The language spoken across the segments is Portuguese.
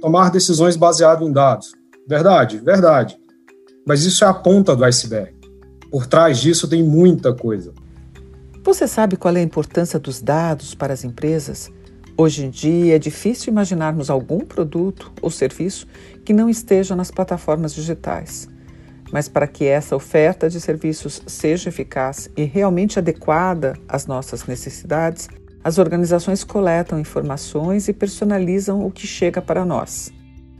tomar decisões baseadas em dados. Verdade, verdade. Mas isso é a ponta do iceberg. Por trás disso tem muita coisa. Você sabe qual é a importância dos dados para as empresas? Hoje em dia é difícil imaginarmos algum produto ou serviço que não esteja nas plataformas digitais. Mas para que essa oferta de serviços seja eficaz e realmente adequada às nossas necessidades, as organizações coletam informações e personalizam o que chega para nós.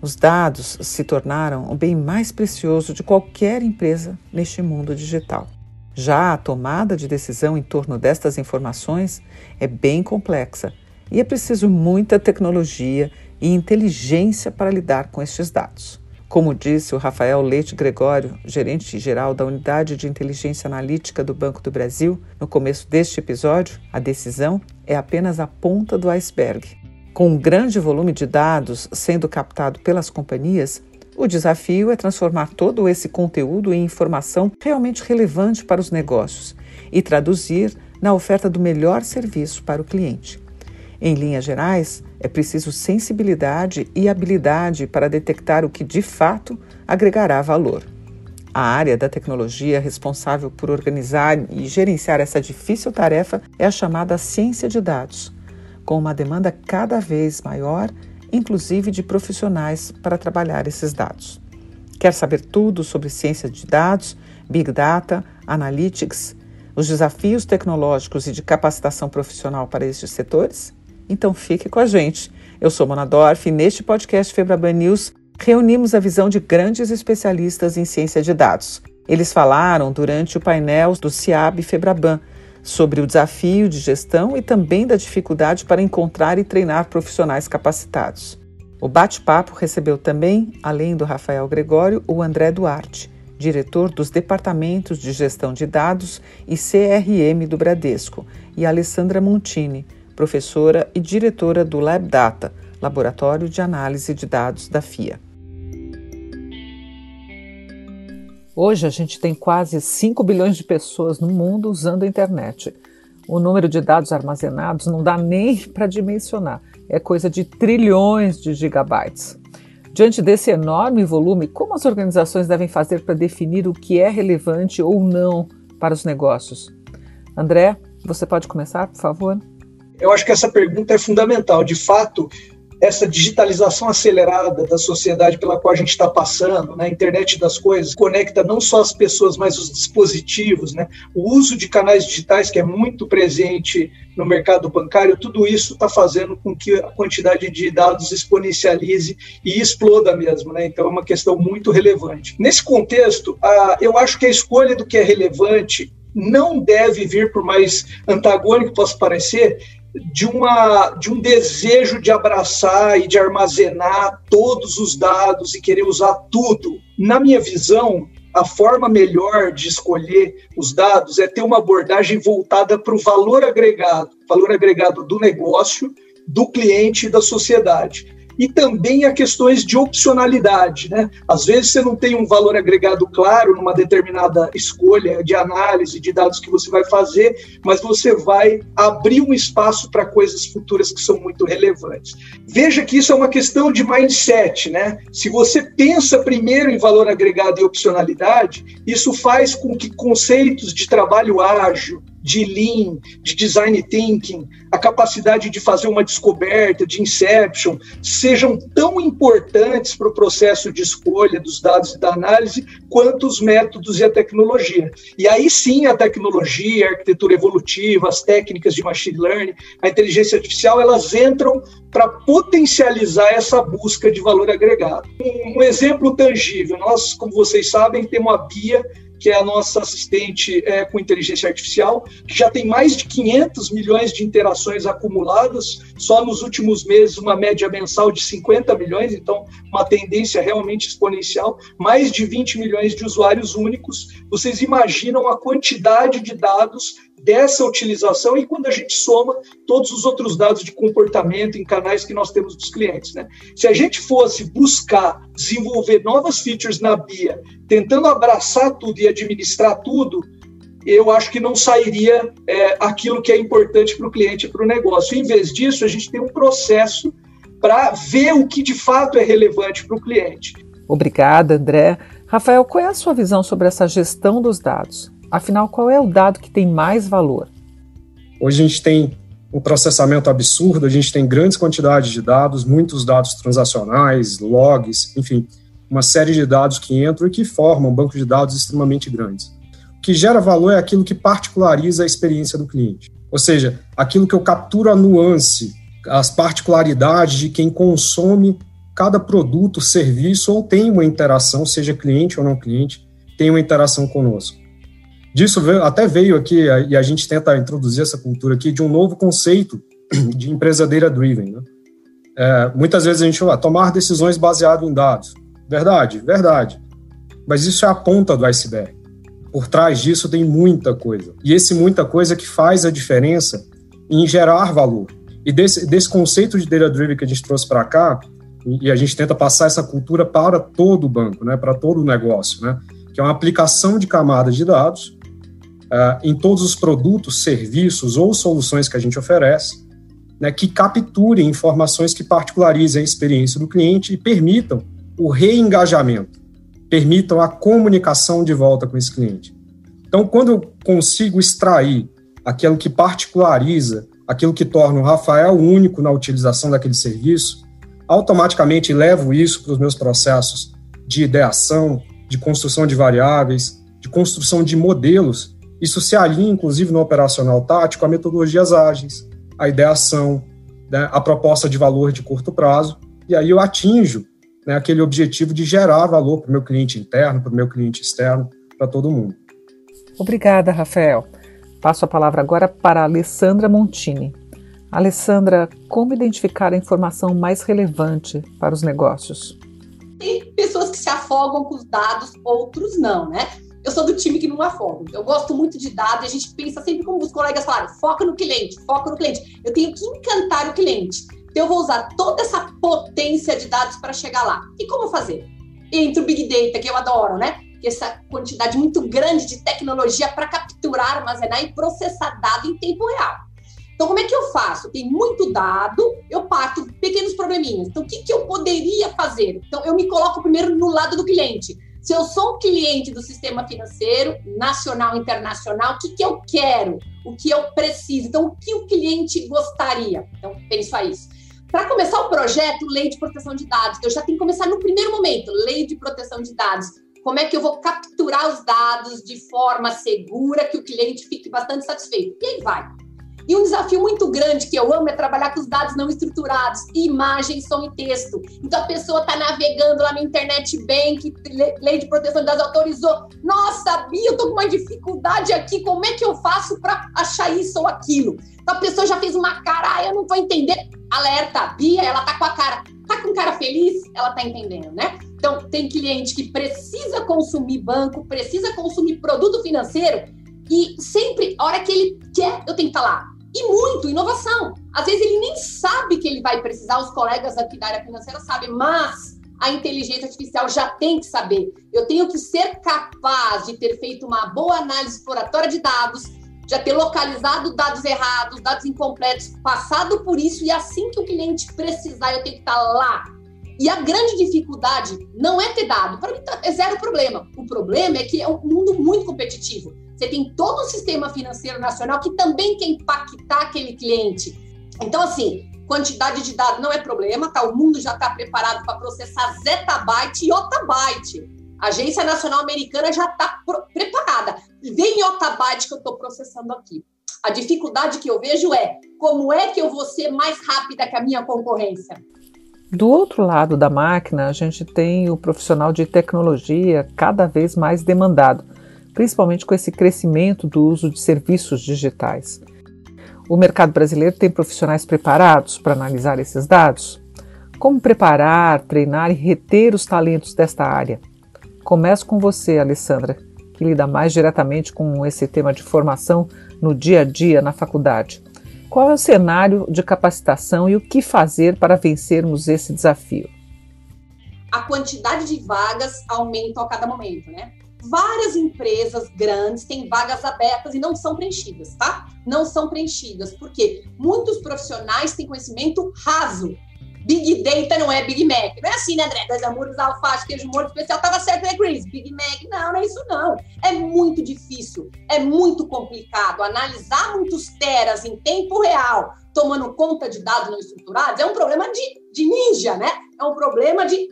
Os dados se tornaram o bem mais precioso de qualquer empresa neste mundo digital. Já a tomada de decisão em torno destas informações é bem complexa e é preciso muita tecnologia e inteligência para lidar com estes dados. Como disse o Rafael Leite Gregório, gerente-geral da Unidade de Inteligência Analítica do Banco do Brasil, no começo deste episódio, a decisão é apenas a ponta do iceberg. Com um grande volume de dados sendo captado pelas companhias, o desafio é transformar todo esse conteúdo em informação realmente relevante para os negócios e traduzir na oferta do melhor serviço para o cliente. Em linhas gerais, é preciso sensibilidade e habilidade para detectar o que de fato agregará valor. A área da tecnologia responsável por organizar e gerenciar essa difícil tarefa é a chamada ciência de dados, com uma demanda cada vez maior, inclusive de profissionais para trabalhar esses dados. Quer saber tudo sobre ciência de dados, Big Data, Analytics, os desafios tecnológicos e de capacitação profissional para estes setores? Então fique com a gente. Eu sou Mona Dorf e neste podcast Febraban News reunimos a visão de grandes especialistas em ciência de dados. Eles falaram durante o painel do CIAB Febraban sobre o desafio de gestão e também da dificuldade para encontrar e treinar profissionais capacitados. O bate-papo recebeu também, além do Rafael Gregório, o André Duarte, diretor dos Departamentos de Gestão de Dados e CRM do Bradesco, e Alessandra Montini, professora e diretora do LabData, Laboratório de Análise de Dados da FIA. Hoje a gente tem quase 5 bilhões de pessoas no mundo usando a internet. O número de dados armazenados não dá nem para dimensionar, é coisa de trilhões de gigabytes. Diante desse enorme volume, como as organizações devem fazer para definir o que é relevante ou não para os negócios? André, você pode começar, por favor? Eu acho que essa pergunta é fundamental. De fato, essa digitalização acelerada da sociedade pela qual a gente está passando, né? a internet das coisas, conecta não só as pessoas, mas os dispositivos, né? o uso de canais digitais, que é muito presente no mercado bancário, tudo isso está fazendo com que a quantidade de dados exponencialize e exploda mesmo. Né? Então, é uma questão muito relevante. Nesse contexto, eu acho que a escolha do que é relevante não deve vir, por mais antagônico que possa parecer, de, uma, de um desejo de abraçar e de armazenar todos os dados e querer usar tudo. Na minha visão, a forma melhor de escolher os dados é ter uma abordagem voltada para o valor agregado, valor agregado do negócio, do cliente e da sociedade e também a questões de opcionalidade. Né? Às vezes você não tem um valor agregado claro numa determinada escolha de análise de dados que você vai fazer, mas você vai abrir um espaço para coisas futuras que são muito relevantes. Veja que isso é uma questão de mindset. Né? Se você pensa primeiro em valor agregado e opcionalidade, isso faz com que conceitos de trabalho ágil, de lean, de design thinking, a capacidade de fazer uma descoberta, de inception, sejam tão importantes para o processo de escolha dos dados e da análise quanto os métodos e a tecnologia. E aí sim a tecnologia, a arquitetura evolutiva, as técnicas de machine learning, a inteligência artificial, elas entram para potencializar essa busca de valor agregado. Um, um exemplo tangível, nós, como vocês sabem, temos a BIA que é a nossa assistente é, com inteligência artificial, que já tem mais de 500 milhões de interações acumuladas, só nos últimos meses uma média mensal de 50 milhões, então uma tendência realmente exponencial, mais de 20 milhões de usuários únicos. Vocês imaginam a quantidade de dados dessa utilização e quando a gente soma todos os outros dados de comportamento em canais que nós temos dos clientes. Né? Se a gente fosse buscar desenvolver novas features na BIA, tentando abraçar tudo e administrar tudo, eu acho que não sairia é, aquilo que é importante para o cliente e para o negócio. Em vez disso, a gente tem um processo para ver o que de fato é relevante para o cliente. Obrigada, André. Rafael, qual é a sua visão sobre essa gestão dos dados? Afinal, qual é o dado que tem mais valor? Hoje a gente tem um processamento absurdo, a gente tem grandes quantidades de dados, muitos dados transacionais, logs, enfim, uma série de dados que entram e que formam um banco de dados extremamente grandes. Que gera valor é aquilo que particulariza a experiência do cliente. Ou seja, aquilo que eu capturo a nuance, as particularidades de quem consome cada produto, serviço ou tem uma interação, seja cliente ou não cliente, tem uma interação conosco. Disso veio, até veio aqui, e a gente tenta introduzir essa cultura aqui, de um novo conceito de empresa data-driven. Né? É, muitas vezes a gente fala, tomar decisões baseado em dados. Verdade, verdade. Mas isso é a ponta do iceberg. Por trás disso tem muita coisa. E esse muita coisa que faz a diferença em gerar valor. E desse, desse conceito de data-driven que a gente trouxe para cá, e a gente tenta passar essa cultura para todo o banco, né, para todo o negócio, né, que é uma aplicação de camadas de dados uh, em todos os produtos, serviços ou soluções que a gente oferece, né, que capturem informações que particularizem a experiência do cliente e permitam o reengajamento, permitam a comunicação de volta com esse cliente. Então, quando eu consigo extrair aquilo que particulariza, aquilo que torna o Rafael único na utilização daquele serviço, automaticamente levo isso para os meus processos de ideação, de construção de variáveis, de construção de modelos isso se alinha, inclusive, no operacional tático, a metodologias ágeis, a ideação, né, a proposta de valor de curto prazo, e aí eu atinjo né, aquele objetivo de gerar valor para o meu cliente interno, para o meu cliente externo, para todo mundo. Obrigada, Rafael. Passo a palavra agora para a Alessandra Montini. Alessandra, como identificar a informação mais relevante para os negócios? Tem pessoas que se afogam com os dados, outros não, né? eu sou do time que não afoga. Eu gosto muito de dados e a gente pensa sempre como os colegas falaram, foca no cliente, foca no cliente. Eu tenho que encantar o cliente. Eu vou usar toda essa potência de dados para chegar lá. E como fazer? Entre o Big Data, que eu adoro, né? Essa quantidade muito grande de tecnologia para capturar, armazenar e processar dado em tempo real. Então, como é que eu faço? Tem muito dado, eu parto pequenos probleminhas. Então, o que, que eu poderia fazer? Então, eu me coloco primeiro no lado do cliente. Se eu sou um cliente do sistema financeiro, nacional, internacional, o que, que eu quero? O que eu preciso? Então, o que o cliente gostaria? Então, penso a isso. Para começar o projeto, lei de proteção de dados, eu já tenho que começar no primeiro momento, lei de proteção de dados. Como é que eu vou capturar os dados de forma segura, que o cliente fique bastante satisfeito? E aí vai. E um desafio muito grande que eu amo é trabalhar com os dados não estruturados, imagem, som e texto. Então a pessoa está navegando lá no internet bank, lei de proteção de dados autorizou. Nossa, Bia, eu estou com uma dificuldade aqui, como é que eu faço para achar isso ou aquilo? Então a pessoa já fez uma cara, ah, eu não estou entendendo. Alerta, Bia, ela tá com a cara, tá com cara feliz, ela tá entendendo, né? Então tem cliente que precisa consumir banco, precisa consumir produto financeiro e sempre, a hora que ele quer, eu tenho que falar, e muito, inovação. Às vezes ele nem sabe que ele vai precisar, os colegas aqui da área financeira sabem, mas a inteligência artificial já tem que saber. Eu tenho que ser capaz de ter feito uma boa análise exploratória de dados, já ter localizado dados errados, dados incompletos, passado por isso, e assim que o cliente precisar, eu tenho que estar lá. E a grande dificuldade não é ter dado, para mim tá, é zero problema. O problema é que é um mundo muito competitivo. Você tem todo o sistema financeiro nacional que também quer impactar aquele cliente. Então, assim, quantidade de dados não é problema, tá? O mundo já está preparado para processar zettabyte e otabyte. A Agência Nacional Americana já está preparada. Vem otabyte que eu estou processando aqui. A dificuldade que eu vejo é como é que eu vou ser mais rápida que a minha concorrência? Do outro lado da máquina, a gente tem o profissional de tecnologia cada vez mais demandado principalmente com esse crescimento do uso de serviços digitais. O mercado brasileiro tem profissionais preparados para analisar esses dados? Como preparar, treinar e reter os talentos desta área? Começo com você, Alessandra, que lida mais diretamente com esse tema de formação no dia a dia na faculdade. Qual é o cenário de capacitação e o que fazer para vencermos esse desafio? A quantidade de vagas aumenta a cada momento, né? várias empresas grandes têm vagas abertas e não são preenchidas, tá? Não são preenchidas, porque muitos profissionais têm conhecimento raso. Big Data não é Big Mac. Não é assim, né, André? Dois hambúrgueres, alface, queijo molho especial, tava certo, é Greens. Big Mac, não, não é isso não. É muito difícil, é muito complicado. Analisar muitos teras em tempo real, tomando conta de dados não estruturados, é um problema de, de ninja, né? É um problema de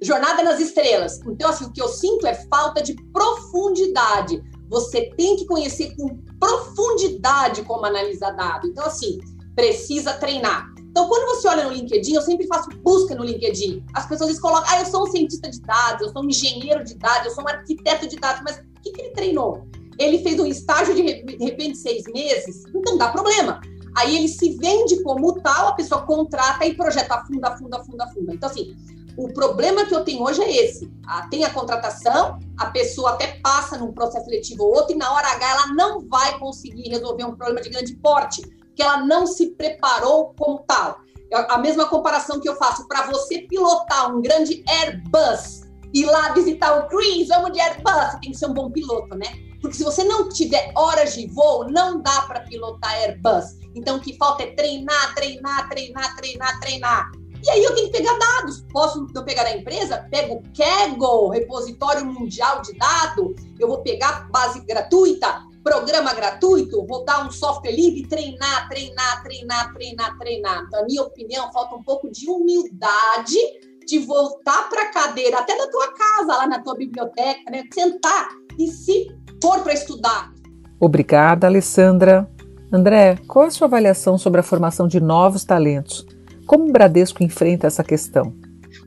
jornada nas estrelas. Então, assim, o que eu sinto é falta de profundidade. Você tem que conhecer com profundidade como analisar dado. Então, assim, precisa treinar. Então, quando você olha no LinkedIn, eu sempre faço busca no LinkedIn. As pessoas dizem, colocam, ah, eu sou um cientista de dados, eu sou um engenheiro de dados, eu sou um arquiteto de dados, mas o que, que ele treinou? Ele fez um estágio de, de repente seis meses, então dá problema. Aí ele se vende como tal, a pessoa contrata e projeta funda, funda, funda, funda. Então, assim, o problema que eu tenho hoje é esse. Ah, tem a contratação, a pessoa até passa num processo seletivo ou outro, e na hora H ela não vai conseguir resolver um problema de grande porte que ela não se preparou como tal. A mesma comparação que eu faço para você pilotar um grande Airbus e lá visitar o Chris, vamos de Airbus, você tem que ser um bom piloto, né? Porque se você não tiver horas de voo, não dá para pilotar Airbus. Então o que falta é treinar, treinar, treinar, treinar, treinar. E aí eu tenho que pegar dados. Posso não pegar a empresa? Pego o Kaggle, repositório mundial de dados. Eu vou pegar base gratuita, programa gratuito, rodar um software livre, treinar, treinar, treinar, treinar, treinar. Então, na minha opinião, falta um pouco de humildade de voltar para a cadeira, até da tua casa, lá na tua biblioteca, né? Sentar e se pôr para estudar. Obrigada, Alessandra. André, qual a sua avaliação sobre a formação de novos talentos? Como o Bradesco enfrenta essa questão?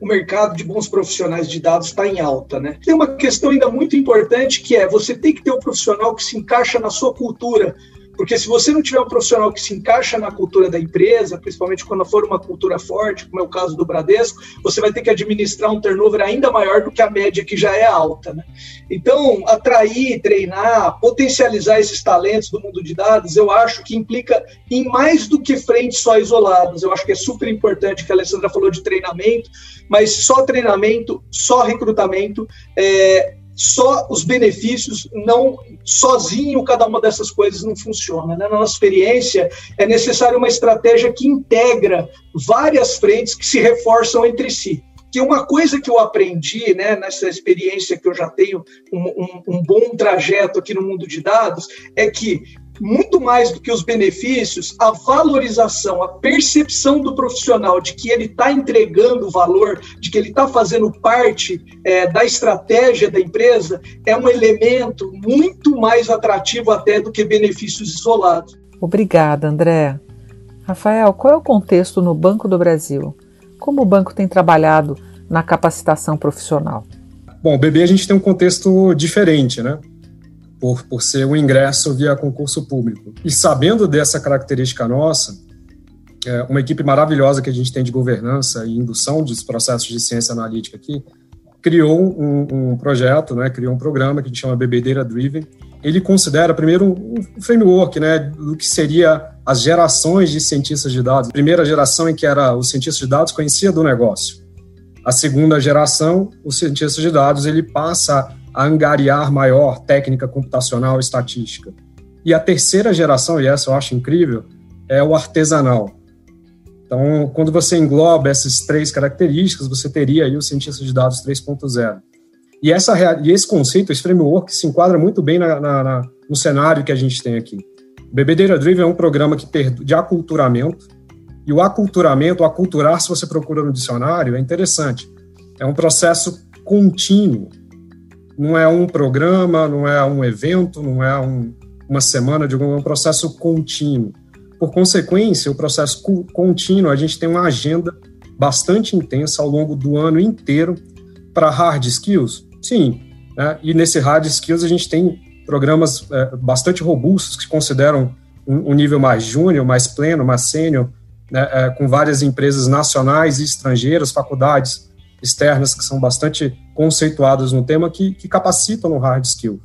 O mercado de bons profissionais de dados está em alta, né? Tem uma questão ainda muito importante que é você tem que ter um profissional que se encaixa na sua cultura, porque se você não tiver um profissional que se encaixa na cultura da empresa, principalmente quando for uma cultura forte, como é o caso do Bradesco, você vai ter que administrar um turnover ainda maior do que a média que já é alta. Né? Então, atrair, treinar, potencializar esses talentos do mundo de dados, eu acho que implica em mais do que frentes só isoladas. Eu acho que é super importante que a Alessandra falou de treinamento, mas só treinamento, só recrutamento, é, só os benefícios, não sozinho cada uma dessas coisas não funciona. Né? Na nossa experiência, é necessário uma estratégia que integra várias frentes que se reforçam entre si. Que uma coisa que eu aprendi né, nessa experiência que eu já tenho um, um, um bom trajeto aqui no mundo de dados é que muito mais do que os benefícios, a valorização, a percepção do profissional de que ele está entregando valor, de que ele está fazendo parte é, da estratégia da empresa, é um elemento muito mais atrativo até do que benefícios isolados. Obrigada, André. Rafael, qual é o contexto no Banco do Brasil? Como o banco tem trabalhado na capacitação profissional? Bom, o BB a gente tem um contexto diferente, né? Por, por ser um ingresso via concurso público. E sabendo dessa característica nossa, é, uma equipe maravilhosa que a gente tem de governança e indução dos processos de ciência analítica aqui, criou um, um projeto, né, criou um programa que a gente chama Bebedeira Driven. Ele considera, primeiro, um framework né, do que seria as gerações de cientistas de dados. Primeira geração em que era o cientista de dados conhecia do negócio. A segunda geração, o cientista de dados, ele passa a angariar maior técnica computacional e estatística. E a terceira geração, e essa eu acho incrível, é o artesanal. Então, quando você engloba essas três características, você teria aí o cientista de dados 3.0. E, essa, e esse conceito, esse framework, se enquadra muito bem na, na, na, no cenário que a gente tem aqui. O Bebedeira Driven é um programa que de aculturamento, e o aculturamento, o aculturar, se você procura no dicionário, é interessante. É um processo contínuo não é um programa, não é um evento, não é um, uma semana, de é um processo contínuo. Por consequência, o processo contínuo, a gente tem uma agenda bastante intensa ao longo do ano inteiro para hard skills? Sim. Né? E nesse hard skills a gente tem programas é, bastante robustos que consideram um, um nível mais júnior, mais pleno, mais sênior, né? é, com várias empresas nacionais e estrangeiras, faculdades externas que são bastante conceituadas no tema que, que capacitam no hard skill,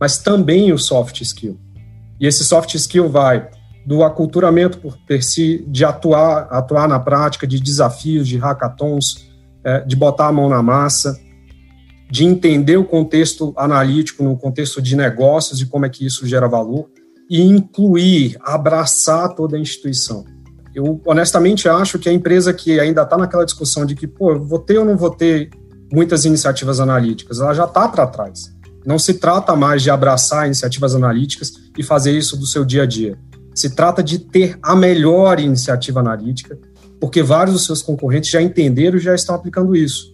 mas também o soft skill. E esse soft skill vai do aculturamento por si, de atuar, atuar na prática, de desafios, de hackathons, é, de botar a mão na massa, de entender o contexto analítico no contexto de negócios e como é que isso gera valor, e incluir, abraçar toda a instituição. eu honestamente acho que a empresa que ainda está naquela discussão de que, pô, vou ter ou não vou ter muitas iniciativas analíticas, ela já está para trás. Não se trata mais de abraçar iniciativas analíticas e fazer isso do seu dia a dia. Se trata de ter a melhor iniciativa analítica, porque vários dos seus concorrentes já entenderam e já estão aplicando isso.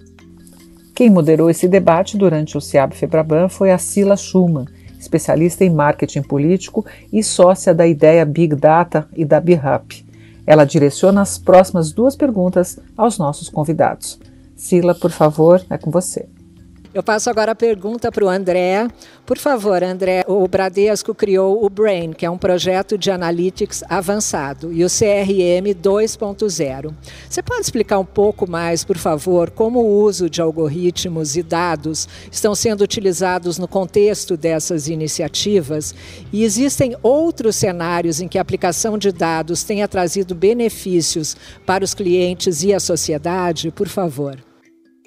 Quem moderou esse debate durante o CIAB Febraban foi a Sila Schumann, especialista em marketing político e sócia da ideia Big Data e da BIRAP. Ela direciona as próximas duas perguntas aos nossos convidados. Sila, por favor, é com você. Eu passo agora a pergunta para o André. Por favor, André, o Bradesco criou o Brain, que é um projeto de analytics avançado, e o CRM 2.0. Você pode explicar um pouco mais, por favor, como o uso de algoritmos e dados estão sendo utilizados no contexto dessas iniciativas? E existem outros cenários em que a aplicação de dados tenha trazido benefícios para os clientes e a sociedade? Por favor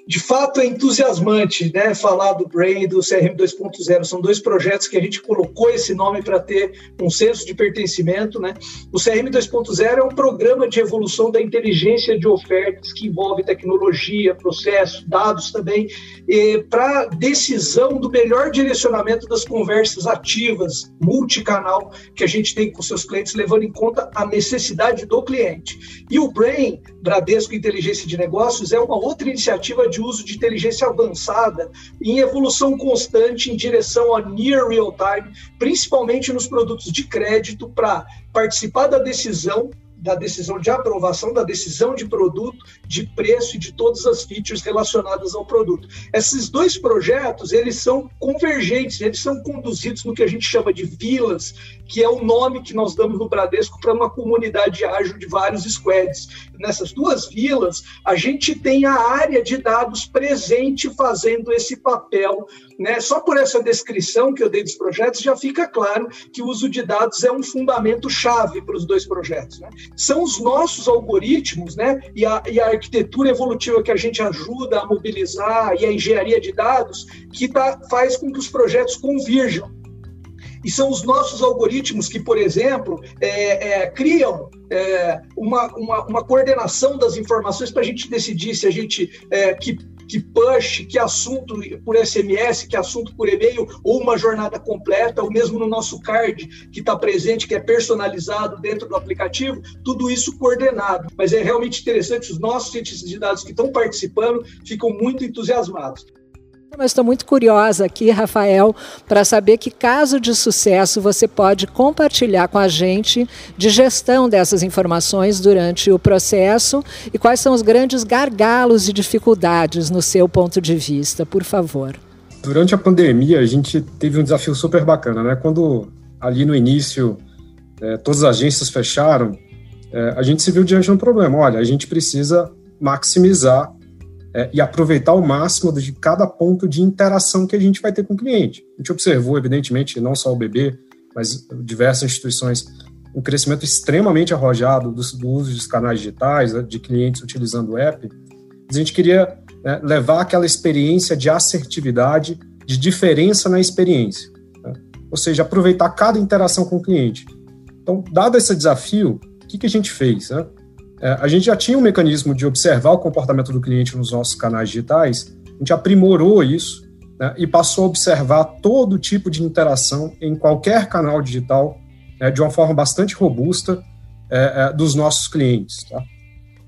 de fato é entusiasmante né, falar do Brain e do CRM 2.0. São dois projetos que a gente colocou esse nome para ter um senso de pertencimento. Né? O CRM 2.0 é um programa de evolução da inteligência de ofertas que envolve tecnologia, processo, dados também, para decisão do melhor direcionamento das conversas ativas, multicanal, que a gente tem com seus clientes, levando em conta a necessidade do cliente. E o Brain, Bradesco Inteligência de Negócios, é uma outra iniciativa de uso de inteligência avançada em evolução constante em direção a near real time, principalmente nos produtos de crédito, para participar da decisão da decisão de aprovação, da decisão de produto, de preço e de todas as features relacionadas ao produto. Esses dois projetos, eles são convergentes, eles são conduzidos no que a gente chama de vilas, que é o nome que nós damos no Bradesco para uma comunidade ágil de vários squads. Nessas duas vilas, a gente tem a área de dados presente fazendo esse papel. Né? Só por essa descrição que eu dei dos projetos, já fica claro que o uso de dados é um fundamento chave para os dois projetos. Né? São os nossos algoritmos né? e, a, e a arquitetura evolutiva que a gente ajuda a mobilizar e a engenharia de dados que tá, faz com que os projetos convirjam e são os nossos algoritmos que, por exemplo, é, é, criam é, uma, uma, uma, coordenação das informações para a gente decidir se a gente é, que que push, que assunto por SMS, que assunto por e-mail, ou uma jornada completa, ou mesmo no nosso card que está presente, que é personalizado dentro do aplicativo, tudo isso coordenado. Mas é realmente interessante, os nossos cientistas de dados que estão participando ficam muito entusiasmados. Mas estou muito curiosa aqui, Rafael, para saber que caso de sucesso você pode compartilhar com a gente de gestão dessas informações durante o processo e quais são os grandes gargalos e dificuldades no seu ponto de vista, por favor. Durante a pandemia, a gente teve um desafio super bacana, né? Quando ali no início é, todas as agências fecharam, é, a gente se viu diante de um problema. Olha, a gente precisa maximizar é, e aproveitar o máximo de cada ponto de interação que a gente vai ter com o cliente. A gente observou, evidentemente, não só o BB, mas diversas instituições, um crescimento extremamente arrojado do, do uso dos canais digitais, né, de clientes utilizando o app. A gente queria né, levar aquela experiência de assertividade, de diferença na experiência. Né? Ou seja, aproveitar cada interação com o cliente. Então, dado esse desafio, o que, que a gente fez? Né? É, a gente já tinha um mecanismo de observar o comportamento do cliente nos nossos canais digitais, a gente aprimorou isso né, e passou a observar todo tipo de interação em qualquer canal digital né, de uma forma bastante robusta é, é, dos nossos clientes. Tá?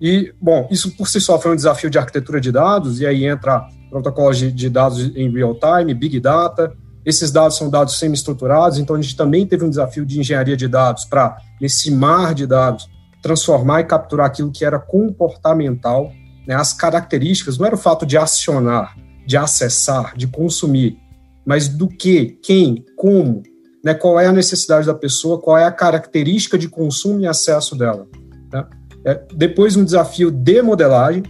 E, bom, isso por si só foi um desafio de arquitetura de dados, e aí entra protocolos de, de dados em real time, big data. Esses dados são dados semi-estruturados, então a gente também teve um desafio de engenharia de dados para, nesse mar de dados, transformar e capturar aquilo que era comportamental, né, as características, não era o fato de acionar, de acessar, de consumir, mas do que, quem, como, né, qual é a necessidade da pessoa, qual é a característica de consumo e acesso dela. Né? É, depois um desafio de modelagem,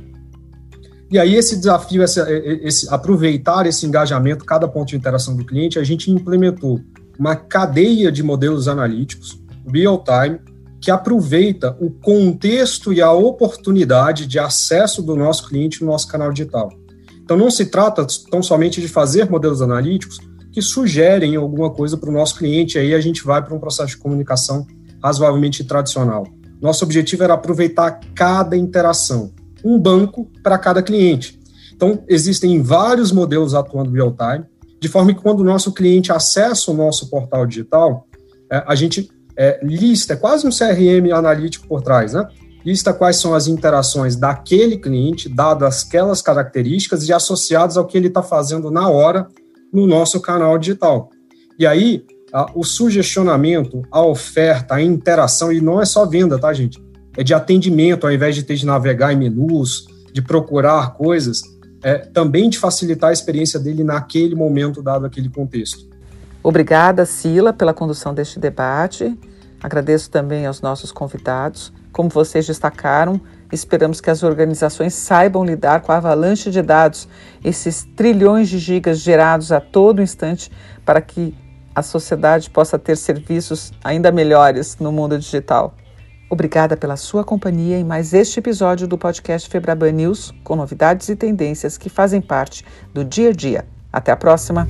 e aí esse desafio, esse, esse, aproveitar esse engajamento, cada ponto de interação do cliente, a gente implementou uma cadeia de modelos analíticos, real time, que aproveita o contexto e a oportunidade de acesso do nosso cliente no nosso canal digital. Então, não se trata tão somente de fazer modelos analíticos que sugerem alguma coisa para o nosso cliente, aí a gente vai para um processo de comunicação razoavelmente tradicional. Nosso objetivo era aproveitar cada interação, um banco para cada cliente. Então, existem vários modelos atuando real time, de forma que quando o nosso cliente acessa o nosso portal digital, é, a gente é, lista, é quase um CRM analítico por trás, né? Lista quais são as interações daquele cliente, dadas aquelas características e associadas ao que ele está fazendo na hora no nosso canal digital. E aí, a, o sugestionamento, a oferta, a interação, e não é só venda, tá, gente? É de atendimento, ao invés de ter de navegar em menus, de procurar coisas, é, também de facilitar a experiência dele naquele momento, dado aquele contexto. Obrigada, Sila, pela condução deste debate. Agradeço também aos nossos convidados. Como vocês destacaram, esperamos que as organizações saibam lidar com a avalanche de dados, esses trilhões de gigas gerados a todo instante, para que a sociedade possa ter serviços ainda melhores no mundo digital. Obrigada pela sua companhia em mais este episódio do podcast Febraban News, com novidades e tendências que fazem parte do dia a dia. Até a próxima!